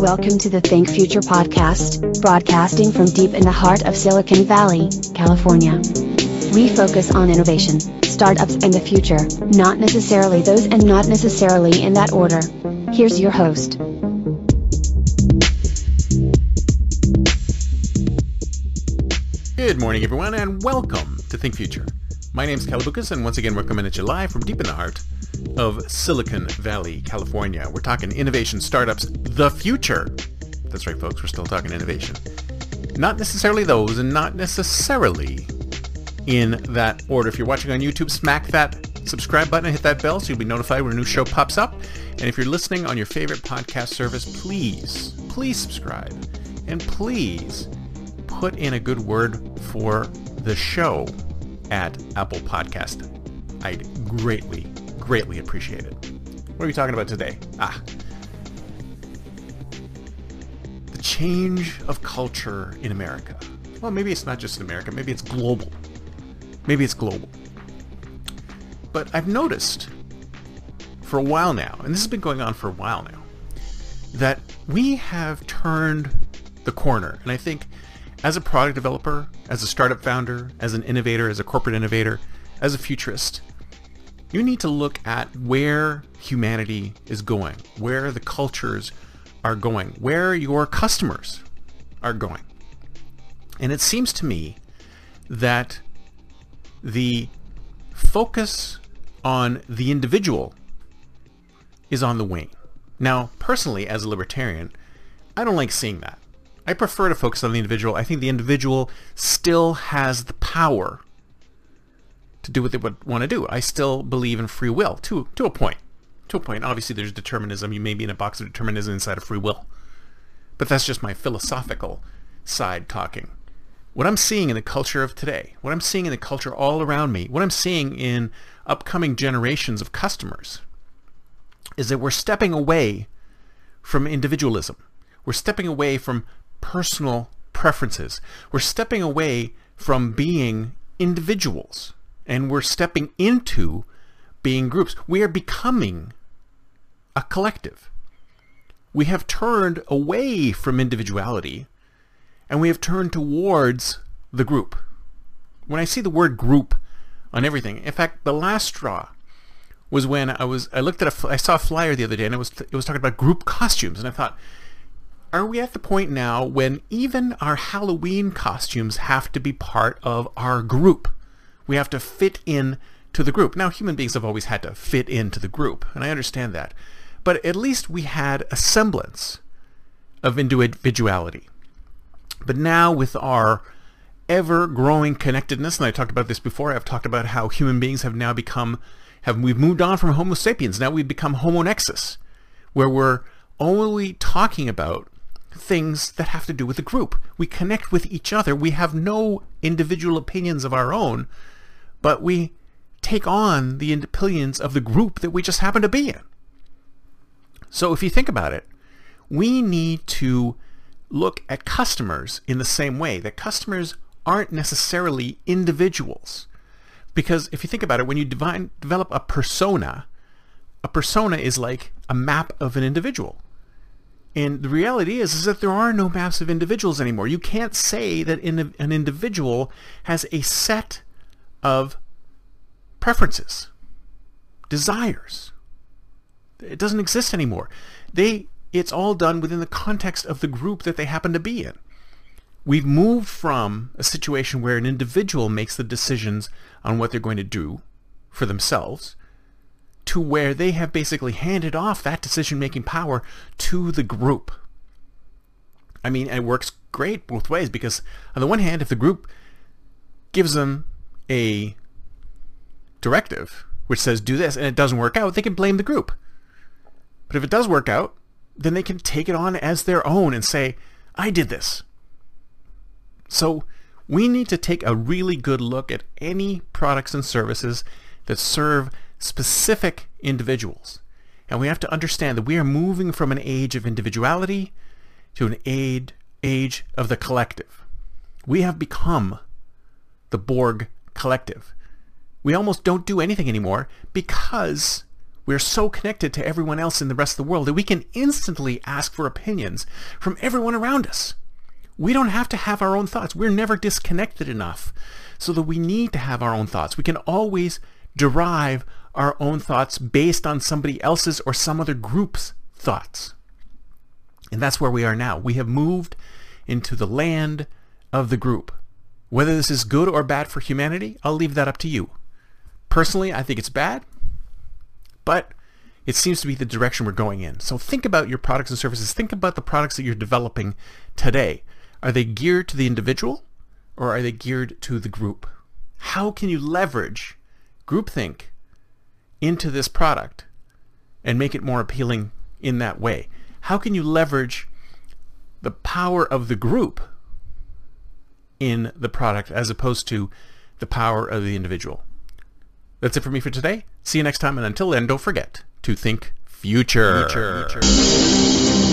Welcome to the Think Future podcast, broadcasting from deep in the heart of Silicon Valley, California. We focus on innovation, startups, and the future, not necessarily those and not necessarily in that order. Here's your host. Good morning, everyone, and welcome to Think Future. My name is Kalaboukis, and once again, we're coming at you live from deep in the heart of Silicon Valley, California. We're talking innovation, startups, the future. That's right, folks, we're still talking innovation. Not necessarily those, and not necessarily in that order. If you're watching on YouTube, smack that subscribe button and hit that bell so you'll be notified when a new show pops up. And if you're listening on your favorite podcast service, please, please subscribe. And please put in a good word for the show at Apple Podcast. I'd greatly, greatly appreciated. What are we talking about today? Ah. The change of culture in America. Well, maybe it's not just in America, maybe it's global. Maybe it's global. But I've noticed for a while now, and this has been going on for a while now, that we have turned the corner. And I think as a product developer, as a startup founder, as an innovator, as a corporate innovator, as a futurist, you need to look at where humanity is going, where the cultures are going, where your customers are going. And it seems to me that the focus on the individual is on the wane. Now, personally, as a libertarian, I don't like seeing that. I prefer to focus on the individual. I think the individual still has the power to do what they would want to do. I still believe in free will to to a point. To a point. Obviously, there's determinism. You may be in a box of determinism inside of free will, but that's just my philosophical side talking. What I'm seeing in the culture of today, what I'm seeing in the culture all around me, what I'm seeing in upcoming generations of customers, is that we're stepping away from individualism. We're stepping away from personal preferences. We're stepping away from being individuals and we're stepping into being groups. We are becoming a collective. We have turned away from individuality and we have turned towards the group. When I see the word group on everything, in fact, the last straw was when I was I looked at a I saw a flyer the other day and it was it was talking about group costumes and I thought are we at the point now when even our Halloween costumes have to be part of our group? We have to fit in to the group. Now, human beings have always had to fit into the group, and I understand that. But at least we had a semblance of individuality. But now with our ever-growing connectedness, and I talked about this before, I've talked about how human beings have now become, have we've moved on from Homo sapiens. Now we've become Homo nexus, where we're only talking about things that have to do with the group. We connect with each other. We have no individual opinions of our own, but we take on the opinions of the group that we just happen to be in. So if you think about it, we need to look at customers in the same way, that customers aren't necessarily individuals. Because if you think about it, when you divine, develop a persona, a persona is like a map of an individual. And the reality is, is that there are no maps of individuals anymore. You can't say that in an individual has a set of preferences, desires. It doesn't exist anymore. They, it's all done within the context of the group that they happen to be in. We've moved from a situation where an individual makes the decisions on what they're going to do for themselves to where they have basically handed off that decision-making power to the group. I mean, it works great both ways because on the one hand, if the group gives them a directive which says do this and it doesn't work out, they can blame the group. But if it does work out, then they can take it on as their own and say, I did this. So we need to take a really good look at any products and services that serve specific individuals. And we have to understand that we are moving from an age of individuality to an age, age of the collective. We have become the Borg collective. We almost don't do anything anymore because we're so connected to everyone else in the rest of the world that we can instantly ask for opinions from everyone around us. We don't have to have our own thoughts. We're never disconnected enough so that we need to have our own thoughts. We can always derive our own thoughts based on somebody else's or some other group's thoughts. And that's where we are now. We have moved into the land of the group. Whether this is good or bad for humanity, I'll leave that up to you. Personally, I think it's bad, but it seems to be the direction we're going in. So think about your products and services. Think about the products that you're developing today. Are they geared to the individual or are they geared to the group? How can you leverage groupthink into this product and make it more appealing in that way? How can you leverage the power of the group in the product as opposed to the power of the individual? That's it for me for today. See you next time, and until then, don't forget to think future. future. future.